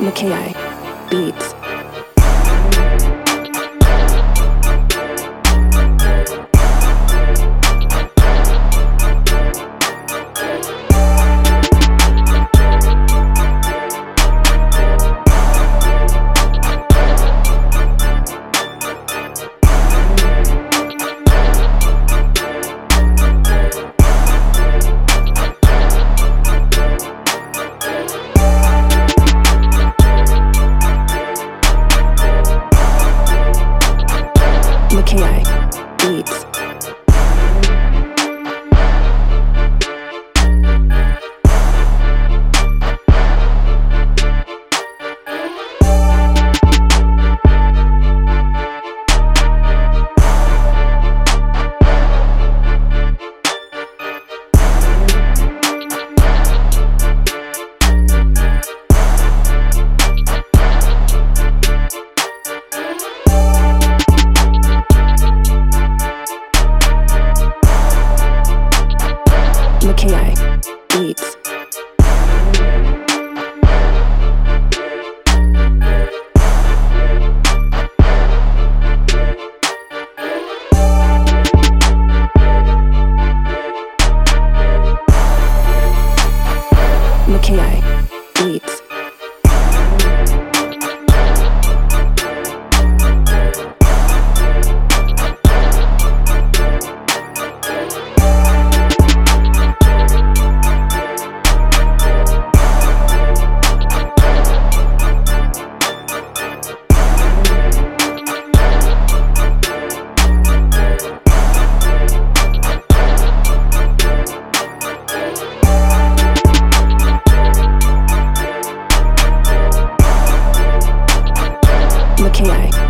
McKay Beats. AKI Beats. Mackay Beats. Tonight.